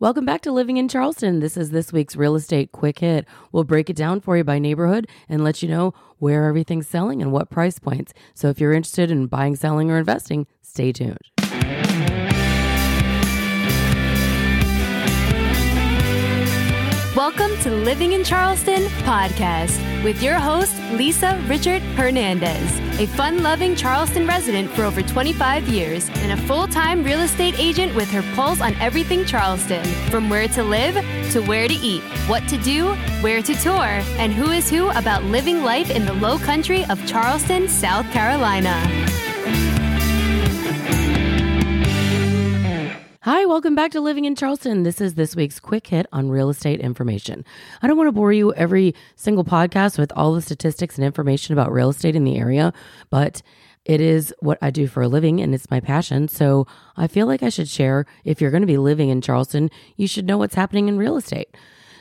Welcome back to Living in Charleston. This is this week's real estate quick hit. We'll break it down for you by neighborhood and let you know where everything's selling and what price points. So if you're interested in buying, selling, or investing, stay tuned. Welcome to Living in Charleston podcast with your host, Lisa Richart Hernandez, a fun loving Charleston resident for over 25 years and a full time real estate agent with her pulse on everything Charleston from where to live to where to eat, what to do, where to tour, and who is who about living life in the low country of Charleston, South Carolina. Hi, welcome back to Living in Charleston. This is this week's quick hit on real estate information. I don't want to bore you every single podcast with all the statistics and information about real estate in the area, but it is what I do for a living and it's my passion. So I feel like I should share if you're going to be living in Charleston, you should know what's happening in real estate.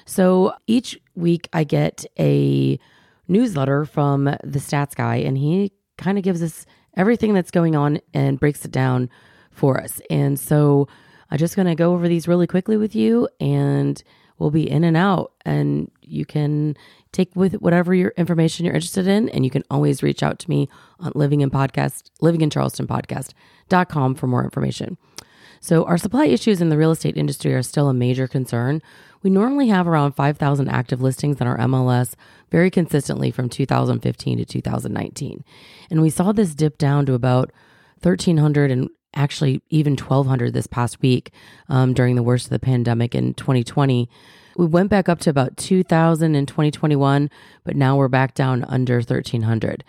So each week I get a newsletter from the stats guy and he kind of gives us everything that's going on and breaks it down for us. And so I'm just going to go over these really quickly with you and we'll be in and out and you can take with whatever your information you're interested in and you can always reach out to me on living in podcast living in charleston podcast.com for more information. So our supply issues in the real estate industry are still a major concern. We normally have around 5000 active listings in our mls very consistently from 2015 to 2019 and we saw this dip down to about 1300 and actually even 1200 this past week um, during the worst of the pandemic in 2020 we went back up to about 2000 in 2021 but now we're back down under 1300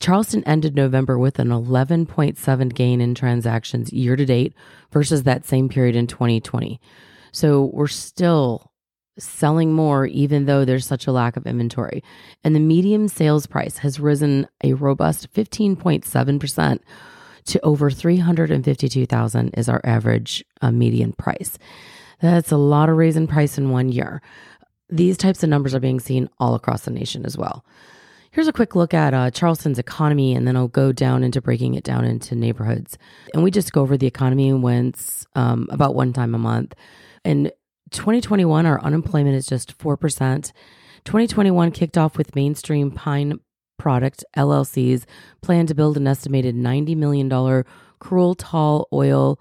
charleston ended november with an 11.7 gain in transactions year to date versus that same period in 2020 so we're still selling more even though there's such a lack of inventory. And the median sales price has risen a robust 15.7% to over 352,000 is our average uh, median price. That's a lot of raise in price in one year. These types of numbers are being seen all across the nation as well. Here's a quick look at uh, Charleston's economy, and then I'll go down into breaking it down into neighborhoods. And we just go over the economy once, um, about one time a month. In 2021, our unemployment is just 4%. 2021 kicked off with mainstream Pine Product LLC's plan to build an estimated $90 million crude tall oil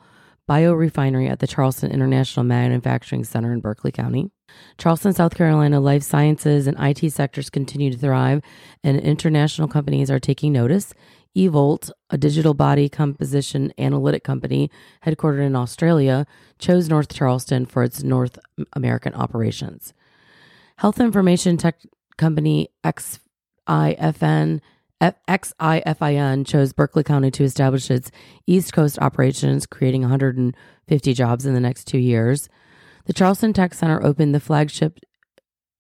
biorefinery at the Charleston International Manufacturing Center in Berkeley County. Charleston, South Carolina life sciences and IT sectors continue to thrive, and international companies are taking notice. Evolt, a digital body composition analytic company headquartered in Australia, chose North Charleston for its North American operations. Health information tech company X IFN, XIFIN chose Berkeley County to establish its East Coast operations, creating 150 jobs in the next two years. The Charleston Tech Center opened the flagship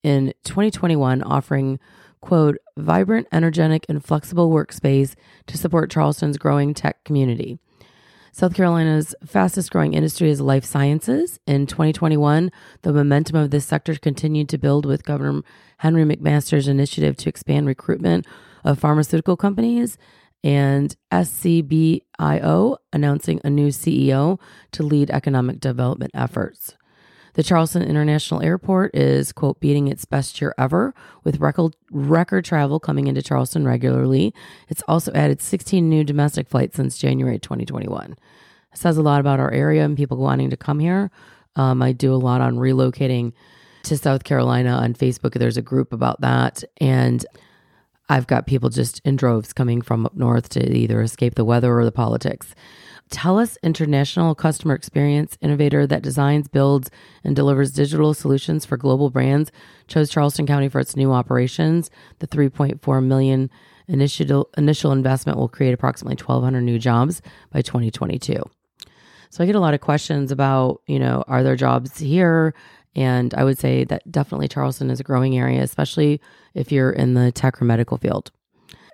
in 2021, offering, quote, vibrant, energetic, and flexible workspace to support Charleston's growing tech community. South Carolina's fastest growing industry is life sciences. In 2021, the momentum of this sector continued to build with Governor Henry McMaster's initiative to expand recruitment of pharmaceutical companies and SCBIO announcing a new CEO to lead economic development efforts. The Charleston International Airport is, quote, beating its best year ever with record, record travel coming into Charleston regularly. It's also added 16 new domestic flights since January 2021. It says a lot about our area and people wanting to come here. Um, I do a lot on relocating to South Carolina on Facebook. There's a group about that. And I've got people just in droves coming from up north to either escape the weather or the politics. TELUS International Customer Experience Innovator that designs, builds, and delivers digital solutions for global brands chose Charleston County for its new operations. The 3.4 million initial initial investment will create approximately 1,200 new jobs by 2022. So I get a lot of questions about, you know, are there jobs here? And I would say that definitely Charleston is a growing area, especially if you're in the tech or medical field.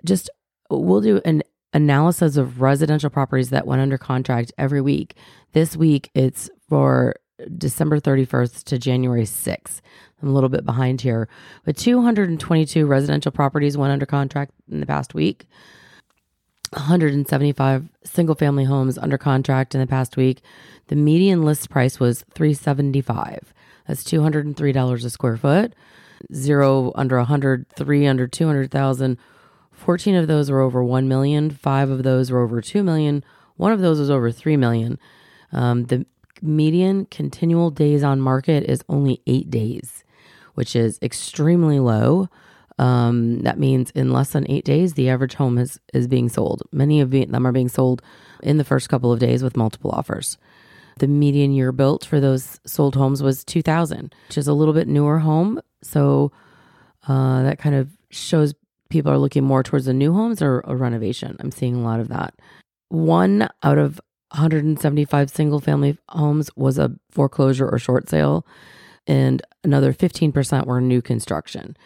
Just we'll do an analysis of residential properties that went under contract every week. This week, it's for December 31st to January 6th. I'm a little bit behind here, but 222 residential properties went under contract in the past week. 175 single family homes under contract in the past week. The median list price was 375. That's $203 a square foot. Zero under 100, three under 200,000. 14 of those were over 1 million, 5 of those were over 2 million, one of those was over 3 million. Um, the median continual days on market is only 8 days, which is extremely low. Um, that means in less than eight days, the average home is, is being sold. Many of them are being sold in the first couple of days with multiple offers. The median year built for those sold homes was 2000, which is a little bit newer home. So uh, that kind of shows people are looking more towards the new homes or a renovation. I'm seeing a lot of that. One out of 175 single family homes was a foreclosure or short sale, and another 15% were new construction.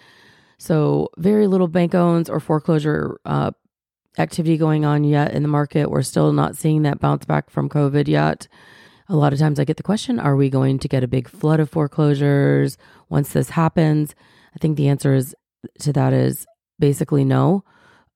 So, very little bank owns or foreclosure uh, activity going on yet in the market. We're still not seeing that bounce back from COVID yet. A lot of times I get the question Are we going to get a big flood of foreclosures once this happens? I think the answer is to that is basically no.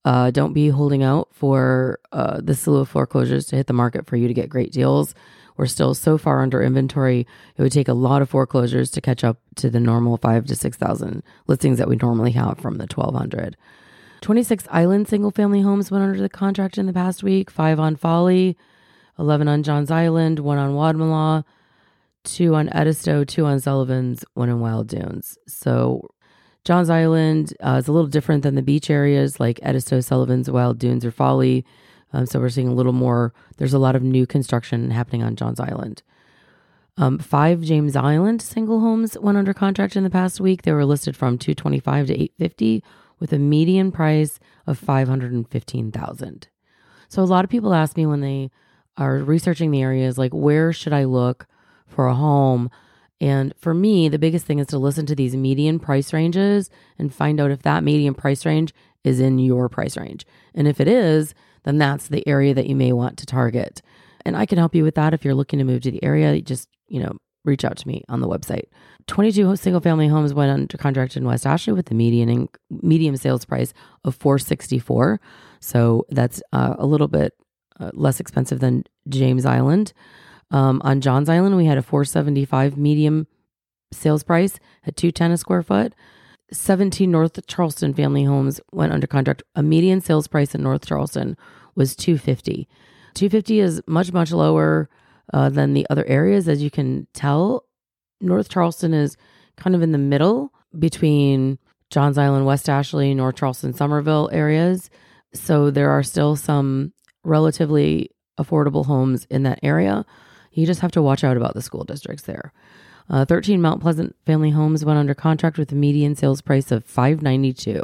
Uh, don't be holding out for uh, the slew of foreclosures to hit the market for you to get great deals. We're still so far under inventory. It would take a lot of foreclosures to catch up to the normal five to 6,000 listings that we normally have from the 1,200. 26 island single family homes went under the contract in the past week, five on Folly, 11 on Johns Island, one on Wadmalaw, two on Edisto, two on Sullivan's, one in Wild Dunes. So Johns Island uh, is a little different than the beach areas like Edisto, Sullivan's, Wild Dunes, or Folly. Um, so we're seeing a little more, there's a lot of new construction happening on Johns Island. Um, five James Island single homes went under contract in the past week. They were listed from 225 to 850 with a median price of 515,000. So a lot of people ask me when they are researching the areas like where should I look for a home? And for me, the biggest thing is to listen to these median price ranges and find out if that median price range is in your price range. And if it is, then that's the area that you may want to target. And I can help you with that if you're looking to move to the area. Just, you know, reach out to me on the website. 22 single family homes went under contract in West Ashley with the median and medium sales price of 464. So that's uh, a little bit uh, less expensive than James Island. Um, on Johns Island, we had a 475 medium sales price at 210 a square foot. 17 North Charleston family homes went under contract. A median sales price in North Charleston was 250. 250 is much much lower uh, than the other areas as you can tell. North Charleston is kind of in the middle between Johns Island, West Ashley, North Charleston, Summerville areas. So there are still some relatively affordable homes in that area. You just have to watch out about the school districts there. Uh, 13 Mount Pleasant family homes went under contract with a median sales price of 592.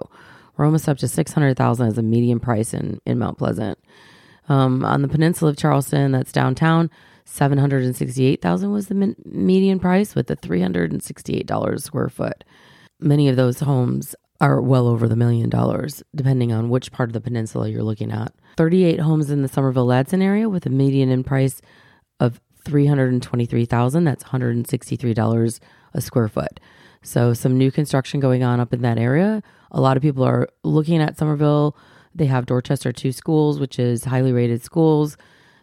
We're almost up to 600,000 as a median price in, in Mount Pleasant. Um, on the peninsula of Charleston, that's downtown, 768,000 was the min- median price with the $368 square foot. Many of those homes are well over the million dollars, depending on which part of the peninsula you're looking at. 38 homes in the Summerville Ladson area with a median in price 323,000. That's $163 a square foot. So some new construction going on up in that area. A lot of people are looking at Summerville. They have Dorchester 2 schools, which is highly rated schools.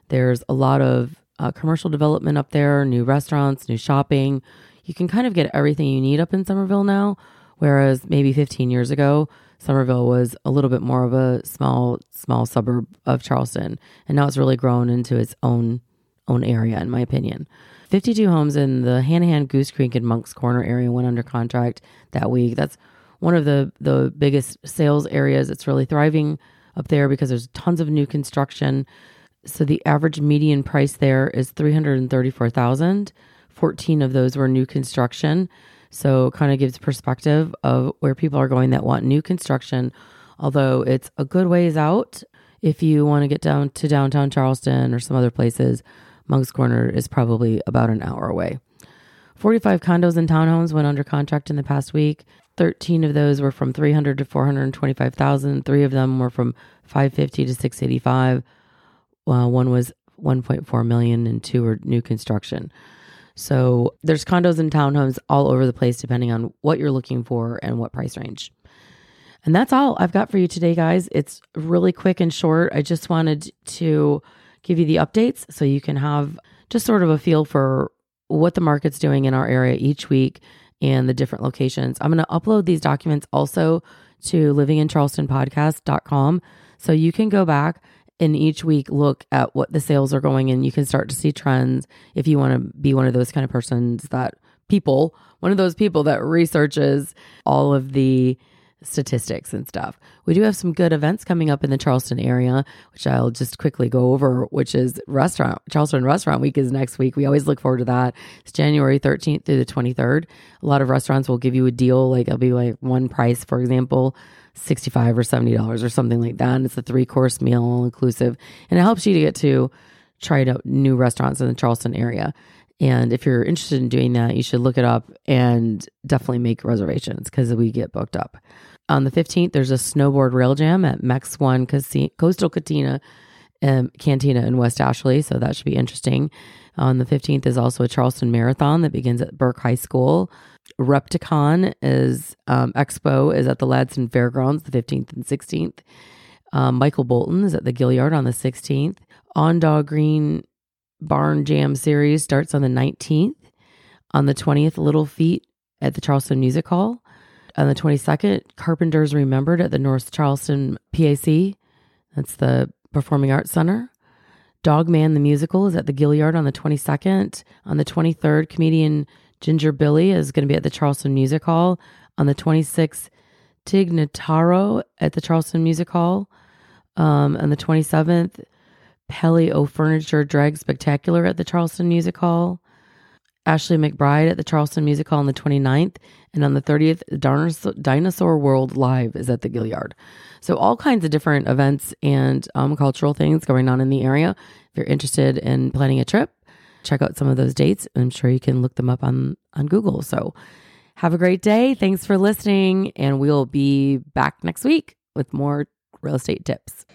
There's a lot of uh, commercial development up there, new restaurants, new shopping. You can kind of get everything you need up in Summerville now, whereas maybe 15 years ago, Summerville was a little bit more of a small, small suburb of Charleston, and now it's really grown into its own own area, in my opinion. 52 homes in the Hanahan, Goose Creek, and Moncks Corner area went under contract that week. That's one of the the biggest sales areas. It's really thriving up there because there's tons of new construction. So the average median price there is 334,000. 14 of those were new construction. So kind of gives perspective of where people are going that want new construction. Although it's a good ways out if you want to get down to downtown Charleston or some other places, Moncks Corner is probably about an hour away. 45 condos and townhomes went under contract in the past week. 13 of those were from 300 to 425,000. Three of them were from 550 to 685. Uh, one was 1.4 million and two were new construction. So there's condos and townhomes all over the place depending on what you're looking for and what price range. And that's all I've got for you today, guys. It's really quick and short. I just wanted to give you the updates so you can have just sort of a feel for what the market's doing in our area each week and the different locations. I'm going to upload these documents also to livingincharlestonpodcast.com so you can go back and each week look at what the sales are going and you can start to see trends if you want to be one of those kind of persons that people, one of those people that researches all of the statistics and stuff. We do have some good events coming up in the Charleston area, which I'll just quickly go over, which is restaurant Charleston Restaurant Week is next week. We always look forward to that. It's January 13th through the 23rd. A lot of restaurants will give you a deal, like it'll be like one price, for example, 65 or $70 or something like that. And it's a three course meal all inclusive. And it helps you to get to try out new restaurants in the Charleston area. And if you're interested in doing that, you should look it up and definitely make reservations because we get booked up. On the 15th, there's a snowboard rail jam at Mex One Coastal Cantina, um, Cantina in West Ashley. So that should be interesting. On the 15th is also a Charleston Marathon that begins at Burke High School. Repticon is um, Expo is at the Ladson Fairgrounds the 15th and 16th. Um, Michael Bolton is at the Gaillard on the 16th. On Dog Green Barn Jam Series starts on the 19th. On the 20th, Little Feat at the Charleston Music Hall. On the 22nd, Carpenters Remembered at the North Charleston PAC. That's the Performing Arts Center. Dogman the Musical is at the Gaillard on the 22nd. On the 23rd, comedian Ginger Billy is going to be at the Charleston Music Hall. On the 26th, Tig Notaro at the Charleston Music Hall. Um, on the 27th, Pelly Furniture Drag Spectacular at the Charleston Music Hall. Ashley McBryde at the Charleston Music Hall on the 29th. And on the 30th, Dinosaur World Live is at the Gaillard. So, all kinds of different events and um, cultural things going on in the area. If you're interested in planning a trip, check out some of those dates. I'm sure you can look them up on, on Google. So, have a great day. Thanks for listening. And we'll be back next week with more real estate tips.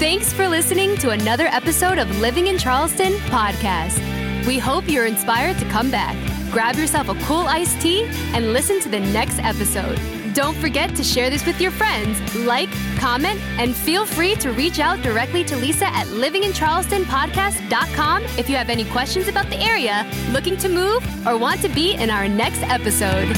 Thanks for listening to another episode of Living in Charleston podcast. We hope you're inspired to come back. Grab yourself a cool iced tea and listen to the next episode. Don't forget to share this with your friends, like, comment, and feel free to reach out directly to Lisa at livingincharlestonpodcast.com if you have any questions about the area, looking to move, or want to be in our next episode.